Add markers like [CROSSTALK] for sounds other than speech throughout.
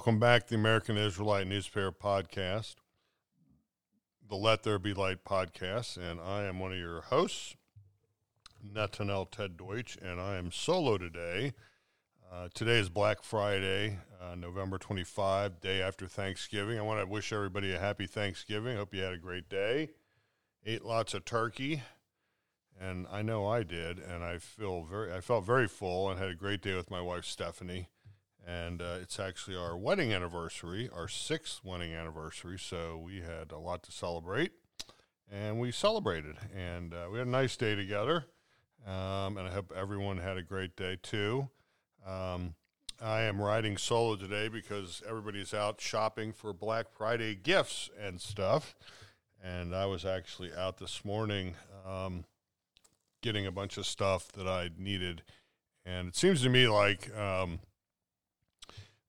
welcome back to the American Israelite Newspaper Podcast, the Let There Be Light podcast, and I am one of your hosts, Netanel Ted Deutsch, and I am solo today. Uh, today is Black Friday, uh, November 25, day after Thanksgiving. I want to wish everybody a happy Thanksgiving. Hope you had a great day. Ate lots of turkey, and I know I did, and I feel very I felt very full and had a great day with my wife Stephanie and uh, it's actually our wedding anniversary, our sixth wedding anniversary. So we had a lot to celebrate, and we celebrated, and uh, we had a nice day together. Um, and I hope everyone had a great day too. Um, I am riding solo today because everybody's out shopping for Black Friday gifts and stuff. And I was actually out this morning um, getting a bunch of stuff that I needed. And it seems to me like um,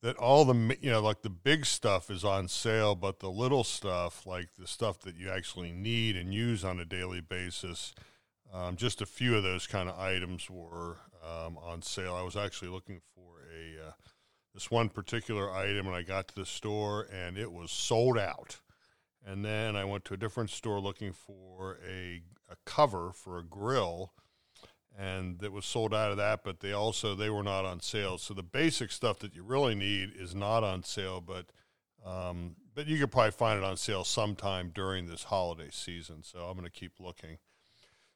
that all the you know like the big stuff is on sale but the little stuff like the stuff that you actually need and use on a daily basis um, just a few of those kind of items were um, on sale. I was actually looking for a uh, this one particular item and i got to the store and it was sold out. And then i went to a different store looking for a, a cover for a grill and that was sold out of that but they also they were not on sale. So the basic stuff that you really need is not on sale but um, but you could probably find it on sale sometime during this holiday season. So i'm going to keep looking.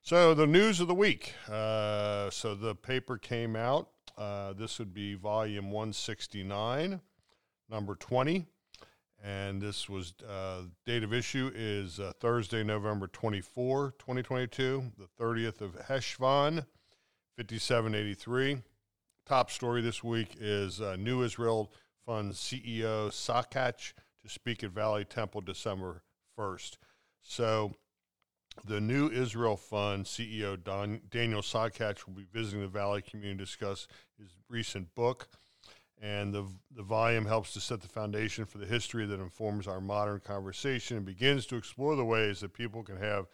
So the news of the week uh, so the paper came out. Uh, this would be volume 169 number 20 and this was uh, date of issue is uh, Thursday, November 24, 2022, the 30th of Heshvan, 5783. Top story this week is uh, New Israel Fund CEO Sokatch to speak at Valley Temple December 1st. So the New Israel Fund CEO Don, Daniel Sokatch will be visiting the Valley community to discuss his recent book – and the, the volume helps to set the foundation for the history that informs our modern conversation and begins to explore the ways that people can have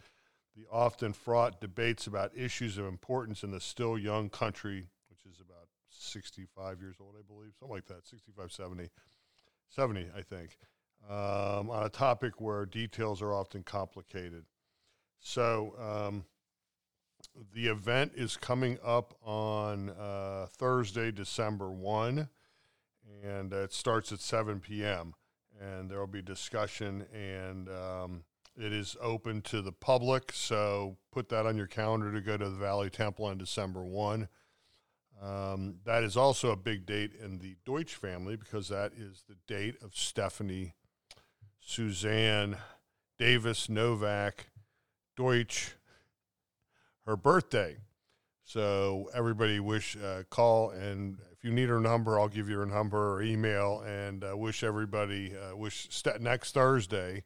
the often fraught debates about issues of importance in the still young country, which is about 65 years old, I believe, something like that, 65, 70, 70, I think, um, on a topic where details are often complicated. So, um, the event is coming up on uh, Thursday, December 1 and it starts at 7 p.m. And there will be discussion, and um, it is open to the public. So put that on your calendar to go to the Valley Temple on December 1. Um, that is also a big date in the Deutsch family because that is the date of Stephanie, Suzanne, Davis, Novak, Deutsch, her birthday. So everybody wish uh, call and if you need her number, I'll give you her number or email. And uh, wish everybody uh, wish st- next Thursday.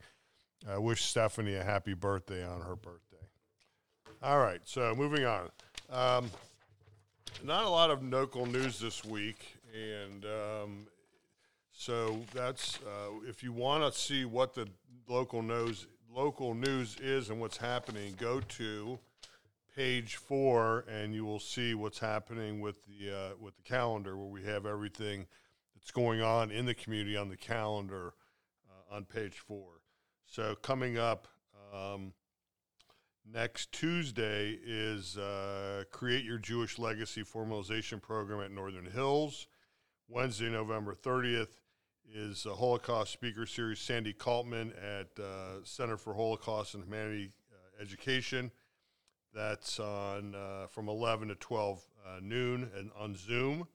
Uh, wish Stephanie a happy birthday on her birthday. All right, so moving on. Um, not a lot of local news this week, and um, so that's uh, if you want to see what the local news local news is and what's happening, go to page four, and you will see what's happening with the uh, with the calendar, where we have everything that's going on in the community on the calendar uh, on page four. So coming up um, next Tuesday is uh, Create Your Jewish Legacy Formalization Program at Northern Hills. Wednesday, November 30th, is a Holocaust Speaker Series Sandy Kaltman at uh, Center for Holocaust and Humanity uh, Education. That's on uh, from 11 to 12 uh, noon and on Zoom.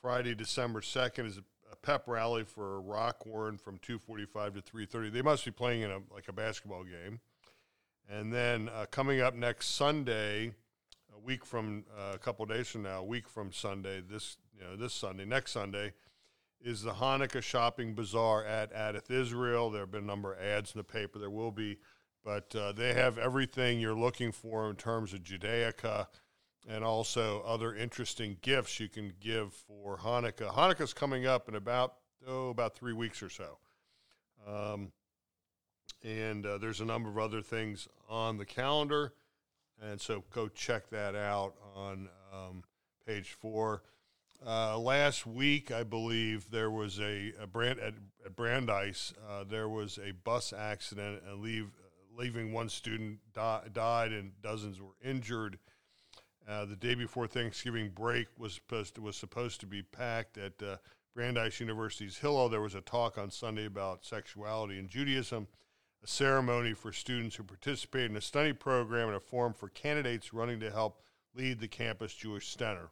Friday, December 2nd is a pep rally for Rockwern from 2:45 to 3:30. They must be playing in a like a basketball game. And then uh, coming up next Sunday, a week from uh, a couple days from now, a week from Sunday, this you know this Sunday, next Sunday, is the Hanukkah shopping bazaar at Adath Israel. There have been a number of ads in the paper. There will be but uh, they have everything you're looking for in terms of Judaica and also other interesting gifts you can give for Hanukkah. Hanukkah's coming up in about oh about three weeks or so, um, and uh, there's a number of other things on the calendar, and so go check that out on um, page four. Uh, last week, I believe there was a, a brand at, at Brandeis. Uh, there was a bus accident and leave leaving one student di- died and dozens were injured. Uh, the day before Thanksgiving break was supposed to, was supposed to be packed at uh, Brandeis University's Hillel. There was a talk on Sunday about sexuality and Judaism, a ceremony for students who participated in a study program, and a forum for candidates running to help lead the campus Jewish Center.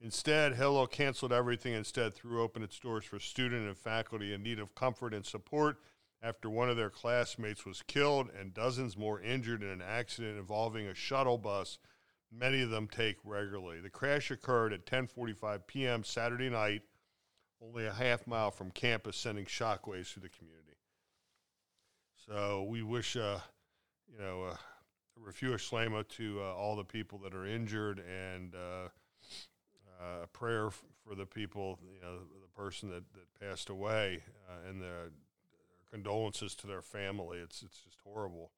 Instead, Hillel canceled everything. Instead, threw open its doors for student and faculty in need of comfort and support after one of their classmates was killed and dozens more injured in an accident involving a shuttle bus many of them take regularly. The crash occurred at 10:45 p.m. Saturday night, only a half mile from campus, sending shockwaves through the community. So we wish, uh, you know, uh, a refuah shlema to uh, all the people that are injured, and uh, uh, a prayer f- for the people, you know, the person that, that passed away, uh, and the condolences to their family. It's it's just horrible.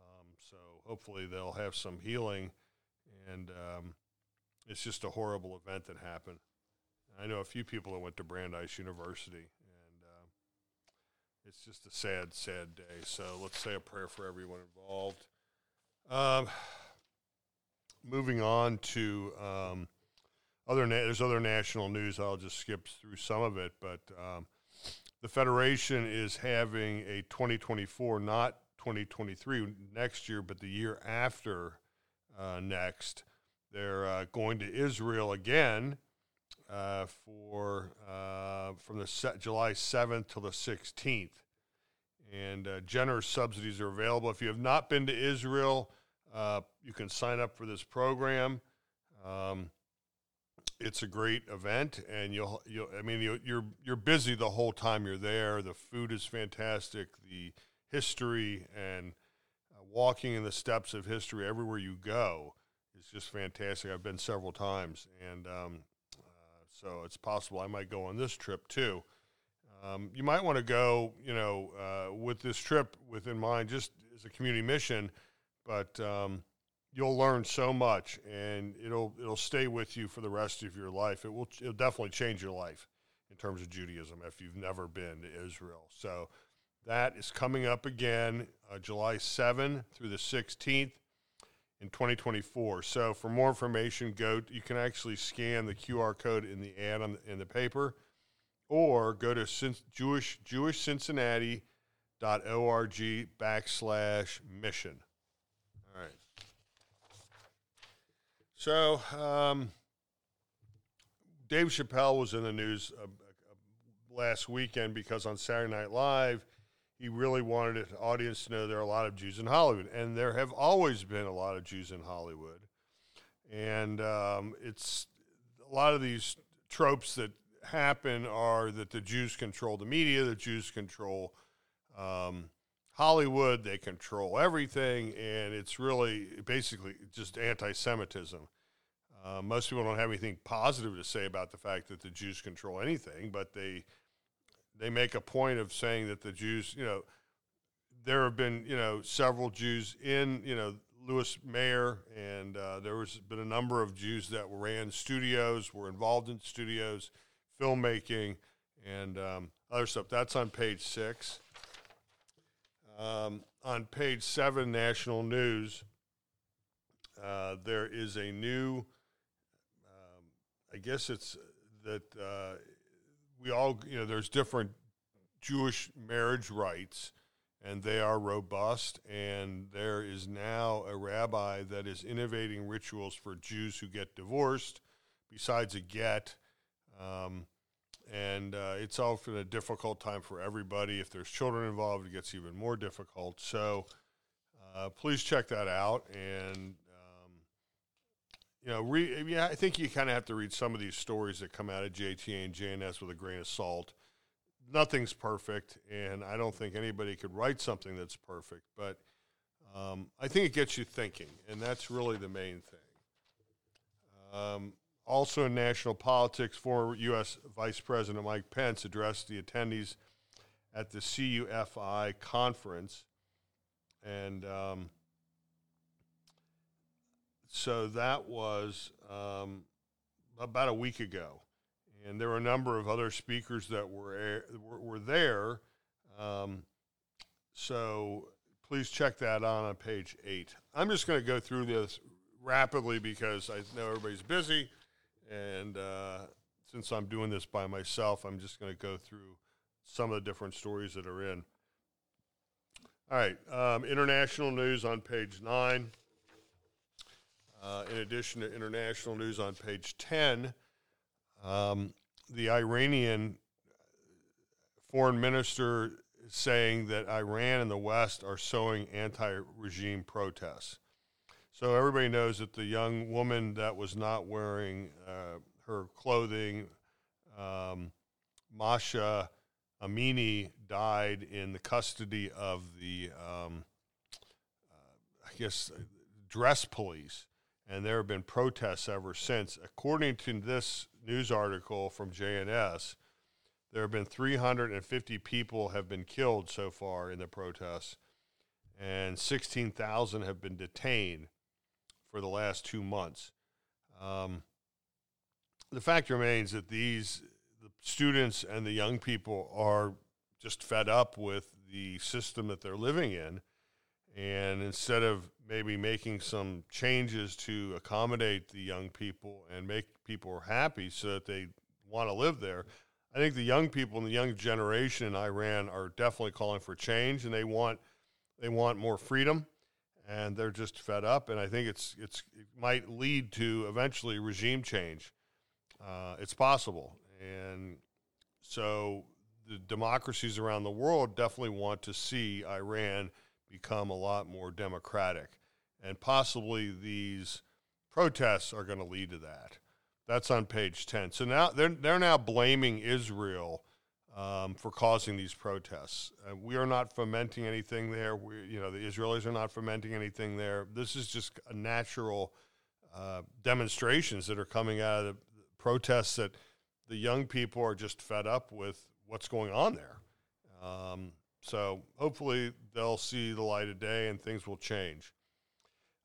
Um, so hopefully they'll have some healing and um, it's just a horrible event that happened. I know a few people that went to Brandeis University, and uh, it's just a sad, sad day. So let's say a prayer for everyone involved. Um, moving on to um, other, na- there's other national news. I'll just skip through some of it, but um, the federation is having a 2024, not 2023 next year, but the year after uh, next. They're uh, going to Israel again uh, for uh, from the July 7th till the 16th. And uh, generous subsidies are available. If you have not been to Israel, uh, you can sign up for this program. Um, it's a great event, and you'll, you'll I mean, you, you're you're busy the whole time you're there. The food is fantastic. The history and walking in the steps of history everywhere you go is just fantastic. I've been several times, and um, uh, so it's possible I might go on this trip too. Um, you might want to go, you know, uh, with this trip within mind, just as a community mission, but um, you'll learn so much, and it'll it'll stay with you for the rest of your life. It will it'll definitely change your life in terms of Judaism if you've never been to Israel. So that is coming up again uh, July 7 through the 16th in 2024. So for more information, go. You can actually scan the QR code in the ad on, in the paper, or go to Jewish Jewish Cincinnati dot org backslash mission. All right. So um, Dave Chappelle was in the news uh, uh, last weekend because on Saturday Night Live he really wanted the audience to know there are a lot of Jews in Hollywood, and there have always been a lot of Jews in Hollywood, and um, it's a lot of these tropes that happen are that the Jews control the media, the Jews control um, Hollywood, they control everything, and it's really basically just anti-Semitism. Uh, most people don't have anything positive to say about the fact that the Jews control anything, but they they make a point of saying that the Jews, you know, there have been, you know, several Jews in, you know, Louis Mayer, and uh, there was been a number of Jews that ran studios, were involved in studios, filmmaking, and um, other stuff. That's on page six. Um, on page seven, national news, uh, there is a new, um, I guess it's that uh, we all, you know, there's different Jewish marriage rites, and they are robust. And there is now a rabbi that is innovating rituals for Jews who get divorced, besides a get. Um, and uh, it's often a difficult time for everybody. If there's children involved, it gets even more difficult. So uh, please check that out. And you know, re, yeah, I think you kind of have to read some of these stories that come out of JTA and JNS with a grain of salt. Nothing's perfect, and I don't think anybody could write something that's perfect. But um, I think it gets you thinking, and that's really the main thing. Um, also, in national politics, former U.S. Vice President Mike Pence addressed the attendees at the CUFI conference, and um, so that was um, about a week ago. and there were a number of other speakers that were were, were there. Um, so please check that on on page eight. I'm just going to go through this rapidly because I know everybody's busy, and uh, since I'm doing this by myself, I'm just going to go through some of the different stories that are in. All right, um, international news on page nine. Uh, in addition to international news on page 10, um, the Iranian foreign minister is saying that Iran and the West are sowing anti regime protests. So everybody knows that the young woman that was not wearing uh, her clothing, um, Masha Amini, died in the custody of the, um, uh, I guess, dress police. And there have been protests ever since. According to this news article from JNS, there have been 350 people have been killed so far in the protests, and 16,000 have been detained for the last two months. Um, the fact remains that these the students and the young people are just fed up with the system that they're living in, and instead of maybe making some changes to accommodate the young people and make people happy so that they want to live there. I think the young people and the young generation in Iran are definitely calling for change, and they want they want more freedom, and they're just fed up. And I think it's it's it might lead to eventually regime change. Uh, it's possible, and so the democracies around the world definitely want to see Iran become a lot more democratic, and possibly these protests are going to lead to that. That's on page 10. So now they're, they're now blaming Israel um, for causing these protests. Uh, we are not fomenting anything there. We, you know, the Israelis are not fomenting anything there. This is just a natural uh, demonstrations that are coming out of the protests that the young people are just fed up with what's going on there. Um, so hopefully they'll see the light of day and things will change.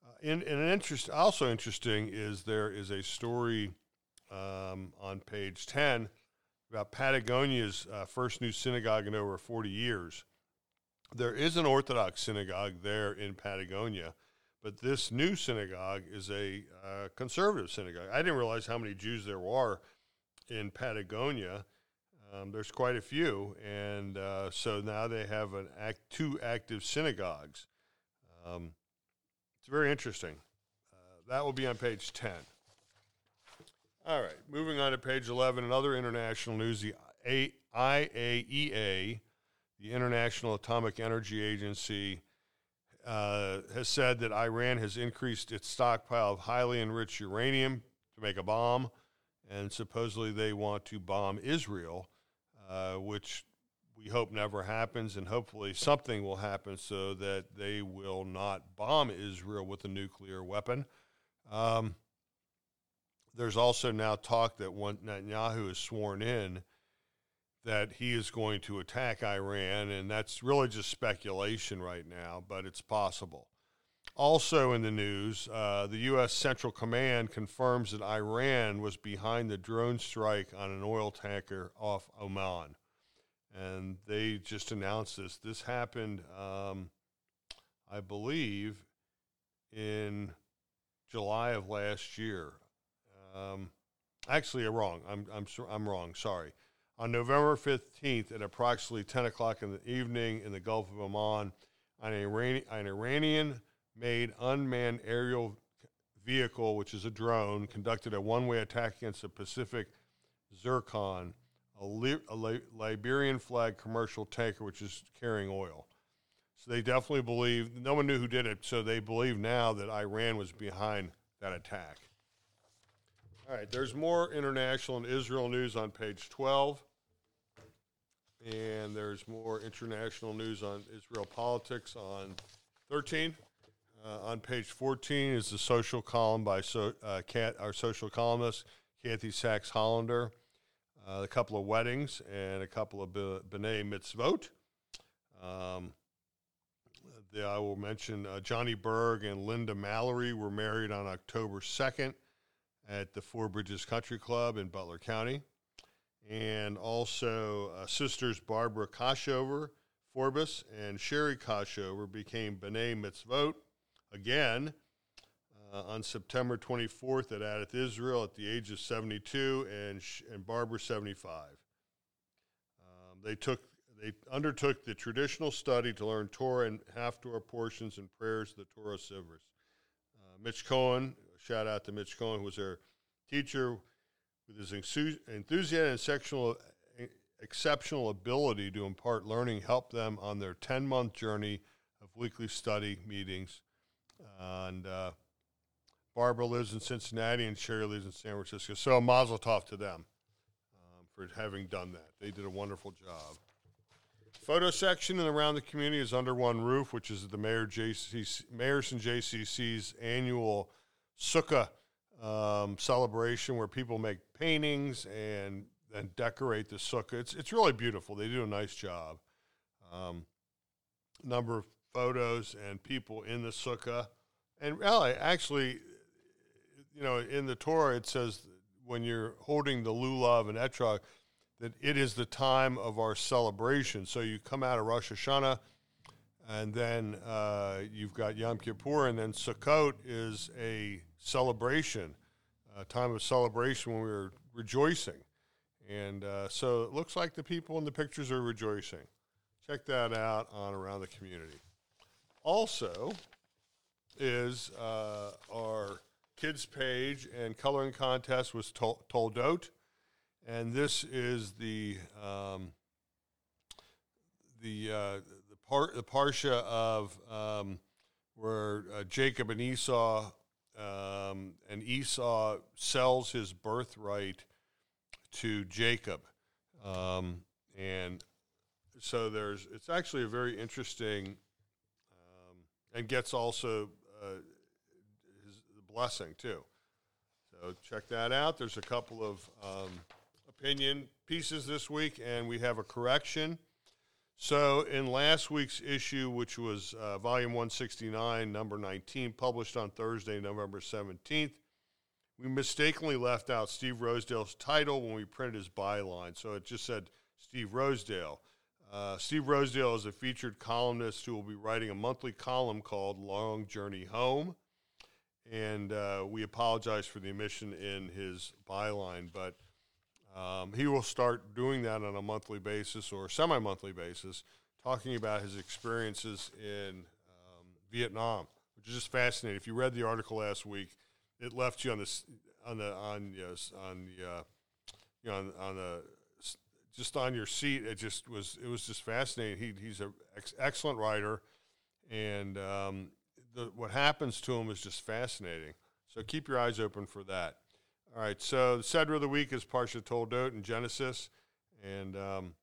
Uh, in, in an interest, also interesting is there is a story um, on page 10 about Patagonia's uh, first new synagogue in over 40 years. There is an Orthodox synagogue there in Patagonia, but this new synagogue is a uh, conservative synagogue. I didn't realize how many Jews there are in Patagonia. Um, there's quite a few, and uh, so now they have an act, two active synagogues. Um, it's very interesting. Uh, that will be on page 10. All right, moving on to page 11, another international news. The IAEA, the International Atomic Energy Agency, uh, has said that Iran has increased its stockpile of highly enriched uranium to make a bomb, and supposedly they want to bomb Israel, uh, which we hope never happens, and hopefully something will happen so that they will not bomb Israel with a nuclear weapon. Um, there's also now talk that when Netanyahu is sworn in, that he is going to attack Iran, and that's really just speculation right now, but it's possible. Also in the news, uh, the U.S. Central Command confirms that Iran was behind the drone strike on an oil tanker off Oman. And they just announced this. This happened, um, I believe, in July of last year. Um, actually, I'm wrong. I'm, I'm, I'm wrong. Sorry. On November 15th at approximately 10 o'clock in the evening in the Gulf of Oman, an, Iranian, an Iranian made unmanned aerial vehicle, which is a drone, conducted a one way attack against the Pacific Zircon, a, Li- a Li- Liberian flag commercial tanker, which is carrying oil. So they definitely believe, no one knew who did it, so they believe now that Iran was behind that attack. All right, there's more international and Israel news on page 12. And there's more international news on Israel politics on 13. Uh, on page 14 is the social column by so, uh, Kat, our social columnist, Kathy Sachs Hollander. Uh, a couple of weddings and a couple of B'nai Mitzvot. Um, the, I will mention uh, Johnny Berg and Linda Mallory were married on October 2nd at the Four Bridges Country Club in Butler County. and also uh, sisters Barbara Koshover Forbes and Sherry Koshover became B'nai Mitzvot again uh, on September 24th at Adath Israel at the age of 72 and, and Barbara 75. Um, they took they undertook the traditional study to learn Torah and Haftorah portions and prayers of the Torah Sivers. Uh, Mitch Cohen, shout out to Mitch Cohen, who was their teacher with his enthusiasm and sexual, exceptional ability to impart learning, helped them on their 10 month journey of weekly study meetings. And uh, Barbara lives in Cincinnati and Sherry lives in San Francisco. So, mazel tov to them um, for having done that. They did a wonderful job. Photo section and around the community is under one roof, which is the Mayor JCC, Mayerson JCC's annual Sukkah um, celebration where people make paintings and and decorate the sukkah. It's it's really beautiful. They do a nice job. Um, number of photos and people in the sukkah, and really, actually, you know, in the Torah it says when you're holding the lulav and etrog, that it is the time of our celebration. So you come out of Rosh Hashanah, and then uh, you've got Yom Kippur, and then Sukkot is a celebration, a time of celebration when we are rejoicing. And uh, so it looks like the people in the pictures are rejoicing. Check that out on Around the Community. Also, is uh, our kids page and coloring contest was Tol- Toldot and this is the um, the uh, the part the parsha of um, where uh, Jacob and Esau um, and Esau sells his birthright to Jacob, um, and so there's it's actually a very interesting and gets also uh, his blessing too. So check that out. There's a couple of um, opinion pieces this week, and we have a correction. So, in last week's issue, which was uh, volume 169, number 19, published on Thursday, November 17th, we mistakenly left out Steve Rosedale's title when we printed his byline. So it just said Steve Rosedale. Uh, Steve Rosedale is a featured columnist who will be writing a monthly column called Long Journey Home. And uh, we apologize for the omission in his byline, but um, he will start doing that on a monthly basis or semi monthly basis, talking about his experiences in um, Vietnam, which is just fascinating. If you read the article last week, it left you on this on the on yes on the uh, you know on, on the just on your seat. It just was it was just fascinating. He, he's an ex- excellent writer, and um, the, what happens to him is just fascinating. So keep your eyes open for that. All right, so the Sedra of the week is Parsha Toldot in Genesis, and um,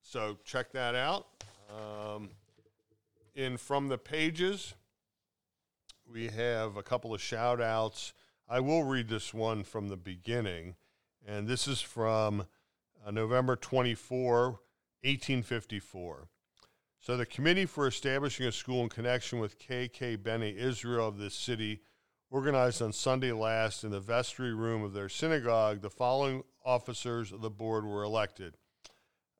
so check that out. Um, in From the Pages, we have a couple of shout outs. I will read this one from the beginning, and this is from uh, November 24, 1854. So, the Committee for Establishing a School in Connection with KK Bene Israel of this city organized on Sunday last in the vestry room of their synagogue, the following officers of the board were elected.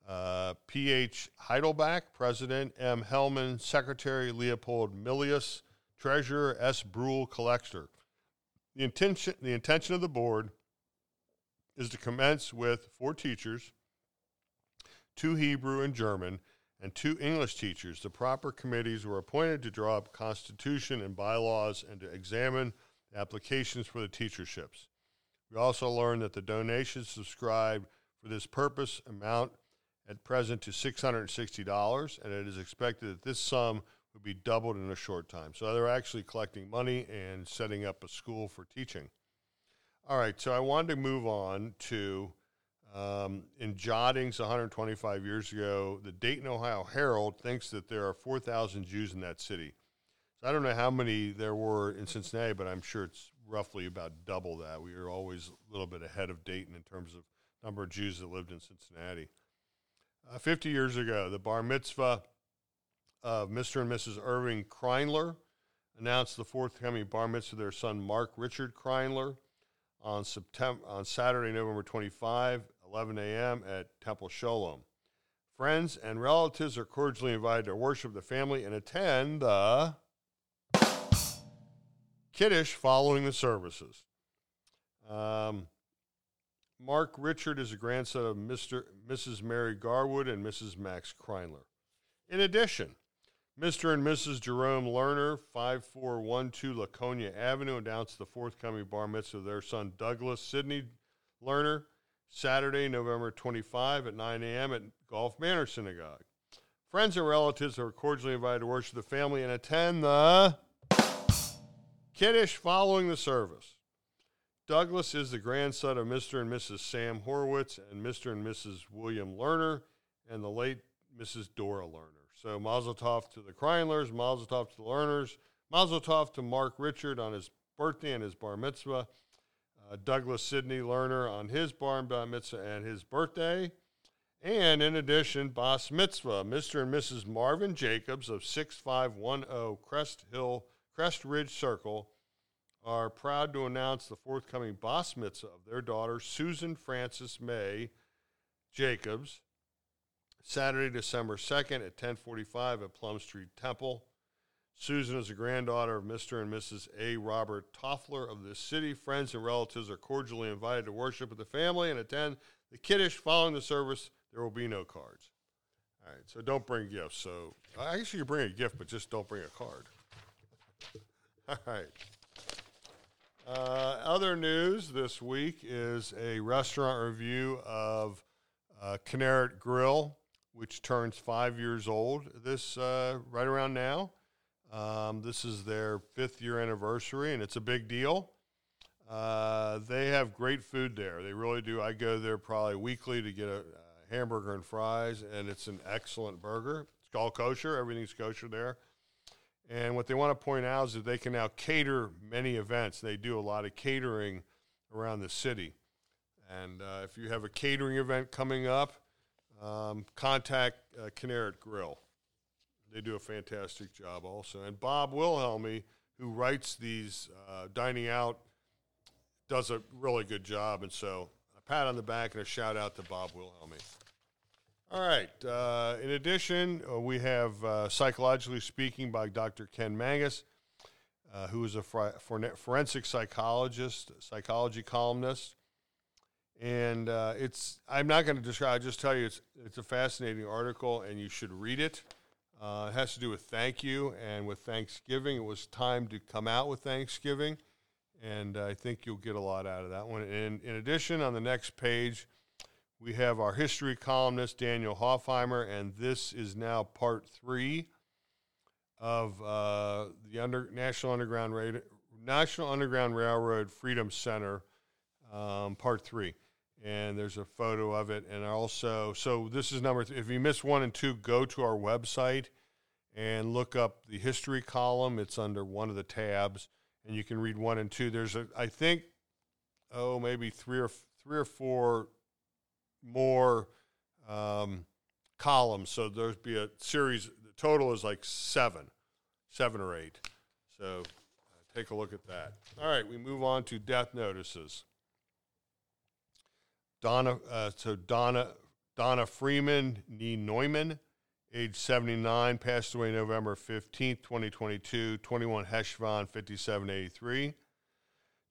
Uh, P.H. Heidelbach, President, M. Hellman, Secretary Leopold Milius, Treasurer S. Brule, Collector. The intention, the intention of the board is to commence with four teachers, two Hebrew and German, and two English teachers. The proper committees were appointed to draw up constitution and bylaws and to examine applications for the teacherships. We also learned that the donations subscribed for this purpose amount at present to $660, and it is expected that this sum would be doubled in a short time. So they're actually collecting money and setting up a school for teaching. All right, so I wanted to move on to um, in Jottings 125 years ago, the Dayton, Ohio Herald thinks that there are 4,000 Jews in that city. So I don't know how many there were in Cincinnati, but I'm sure it's roughly about double that. We are always a little bit ahead of Dayton in terms of number of Jews that lived in Cincinnati. Uh, 50 years ago, the bar mitzvah of Mr. and Mrs. Irving Kreinler announced the forthcoming bar mitzvah of their son Mark Richard Kreinler on September on Saturday, November 25, 11 a.m. at Temple Sholom. Friends and relatives are cordially invited to worship the family and attend the Kiddush following the services. Um, Mark Richard is a grandson of Mr. Mrs. Mary Garwood and Mrs. Max Kreinler. In addition, Mr. and Mrs. Jerome Lerner, 5412 Laconia Avenue, announced the forthcoming bar mitzvah of their son Douglas Sidney Lerner, Saturday, November 25 at 9 a.m. at Golf Manor Synagogue. Friends and relatives are cordially invited to worship the family and attend the Kiddush following the service. Douglas is the grandson of Mr. and Mrs. Sam Horowitz and Mr. and Mrs. William Lerner and the late Mrs. Dora Lerner. So Mazel Tov to the Kreinlers, Mazel Tov to the Lerners, Mazel Tov to Mark Richard on his birthday and his bar mitzvah, uh, Douglas Sidney Lerner on his bar mitzvah and his birthday, and in addition, Bas Mitzvah, Mr. and Mrs. Marvin Jacobs of 6510 Crest Hill, Crest Ridge Circle are proud to announce the forthcoming Bas Mitzvah of their daughter, Susan Frances May Jacobs, Saturday, December 2nd at 1045 at Plum Street Temple. Susan is a granddaughter of Mr. and Mrs. A. Robert Toffler of this city. Friends and relatives are cordially invited to worship with the family and attend the Kiddush following the service. There will be no cards. All right, so don't bring gifts. So I guess you can bring a gift, but just don't bring a card. [LAUGHS] All right. Uh, other news this week is a restaurant review of uh, Grill which turns five years old this uh, right around now. Um, this is their fifth year anniversary, and it's a big deal. Uh, they have great food there. They really do. I go there probably weekly to get a, a hamburger and fries, and it's an excellent burger. It's all kosher. Everything's kosher there. And what they want to point out is that they can now cater many events. They do a lot of catering around the city. And uh, if you have a catering event coming up, um, contact uh, Grill. They do a fantastic job also. And Bob Wilhelmy, who writes these uh, dining out, does a really good job. And so a pat on the back and a shout out to Bob Wilhelmy. All right. Uh, in addition, uh, we have uh, Psychologically Speaking by Dr. Ken Manges, uh, who is a forensic psychologist, psychology columnist and uh, it's I'm not going to describe. I'll just tell you it's it's a fascinating article, and you should read it. Uh, it has to do with thank you and with Thanksgiving. It was time to come out with Thanksgiving, and I think you'll get a lot out of that one. And in addition, on the next page, we have our history columnist Daniel Hoffheimer, and this is now part three of uh, the under, National Underground Ra- National Underground Railroad Freedom Center, um, part three and there's a photo of it. And also, so this is number. Th- if you miss one and two, go to our website and look up the history column. It's under one of the tabs, and you can read one and two. There's a, I think, oh, maybe three or three or four more um, columns. So there's be a series. The total is like seven, seven or eight. So uh, take a look at that. All right, we move on to death notices. Donna, uh, so Donna, Donna Freeman, Nee Neumann, age 79, passed away November 15th, 2022, 21 Heshvan, 5783.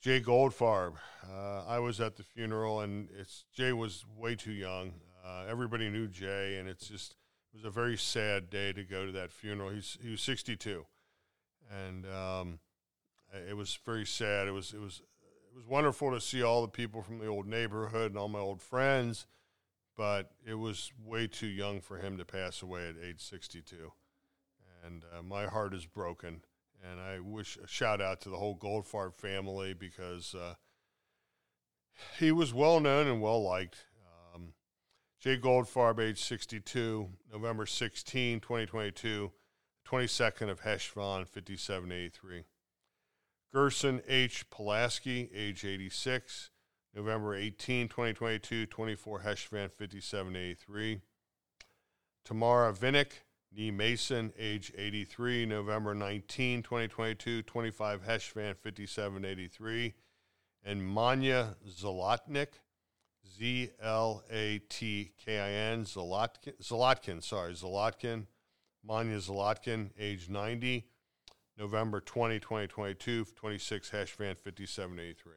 Jay Goldfarb, uh, I was at the funeral, and it's Jay was way too young. Uh, everybody knew Jay, and it's just it was a very sad day to go to that funeral. He's he was 62, and um, it was very sad. It was it was it was wonderful to see all the people from the old neighborhood and all my old friends, but it was way too young for him to pass away at age 62. And uh, my heart is broken. And I wish a shout out to the whole Goldfarb family because uh, he was well known and well liked. Um, Jay Goldfarb, age 62, November 16, 2022, 22nd of Heshvan, 5783. Gerson H. Pulaski, age 86, November 18, 2022, 24 Heshvan 5783. Tamara Vinnick, Nee Mason, age 83, November 19, 2022, 25 Heshvan 5783. And Manya Zolotnik, Z L A T K I N, Zlotkin, Zlotkin, sorry, Zlotkin, Manya Zlotkin, age 90, November 20, 2022, 26 Heshvan 5783.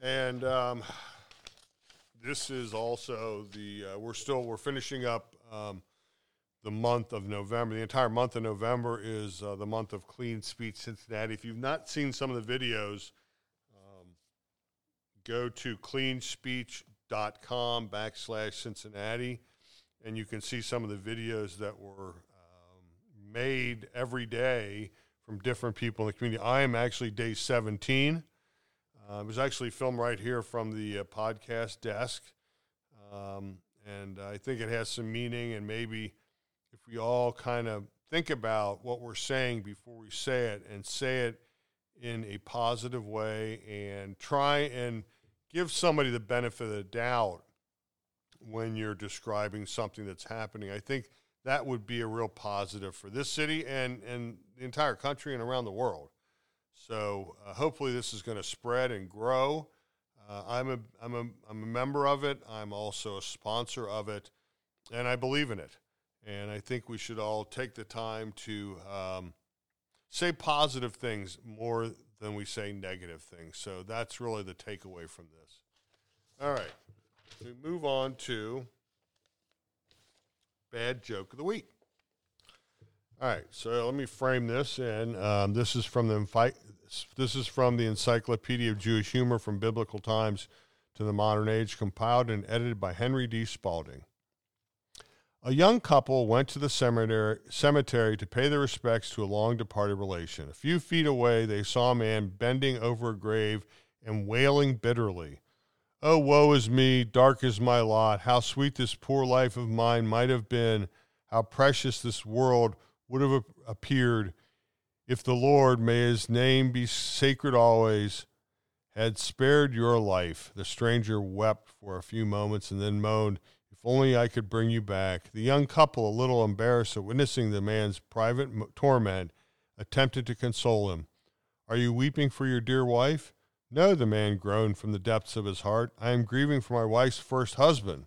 And um, this is also the, uh, we're still, we're finishing up um, the month of November. The entire month of November is uh, the month of Clean Speech Cincinnati. If you've not seen some of the videos, um, go to cleanspeech.com backslash Cincinnati, and you can see some of the videos that were made every day from different people in the community. I am actually day 17. Uh, it was actually filmed right here from the uh, podcast desk. Um, and I think it has some meaning and maybe if we all kind of think about what we're saying before we say it and say it in a positive way and try and give somebody the benefit of the doubt when you're describing something that's happening. I think that would be a real positive for this city and, and the entire country and around the world. So uh, hopefully this is going to spread and grow. Uh, I'm, a, I'm, a, I'm a member of it. I'm also a sponsor of it, and I believe in it. And I think we should all take the time to um, say positive things more than we say negative things. So that's really the takeaway from this. All right. We move on to bad joke of the week. All right, so let me frame this, and um, this is from the this is from the Encyclopedia of Jewish Humor from Biblical Times to the Modern Age, compiled and edited by Henry D. Spalding. A young couple went to the cemetery, cemetery to pay their respects to a long departed relation. A few feet away, they saw a man bending over a grave and wailing bitterly. Oh, woe is me, dark is my lot. How sweet this poor life of mine might have been. How precious this world would have appeared if the Lord, may his name be sacred always, had spared your life. The stranger wept for a few moments and then moaned, if only I could bring you back. The young couple, a little embarrassed at witnessing the man's private torment, attempted to console him. Are you weeping for your dear wife? No, the man groaned from the depths of his heart. I am grieving for my wife's first husband.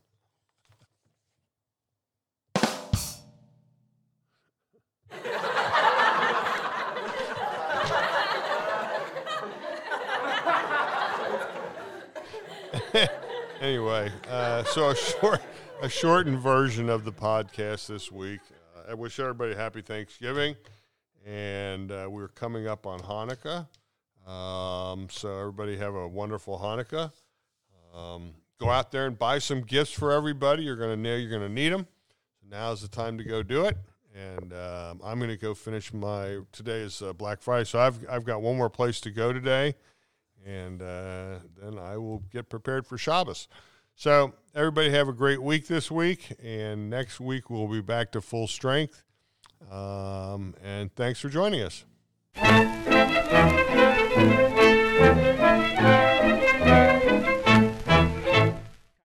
[LAUGHS] anyway, uh, so a short a shortened version of the podcast this week. Uh, I wish everybody happy Thanksgiving, and uh, we're coming up on Hanukkah. Um, so everybody have a wonderful Hanukkah. Um, go out there and buy some gifts for everybody. You're gonna know you're gonna need them. So now's the time to go do it. And um, I'm gonna go finish my today is uh, Black Friday, so I've I've got one more place to go today, and uh, then I will get prepared for Shabbos. So, everybody have a great week this week, and next week we'll be back to full strength. Um, and thanks for joining us. Música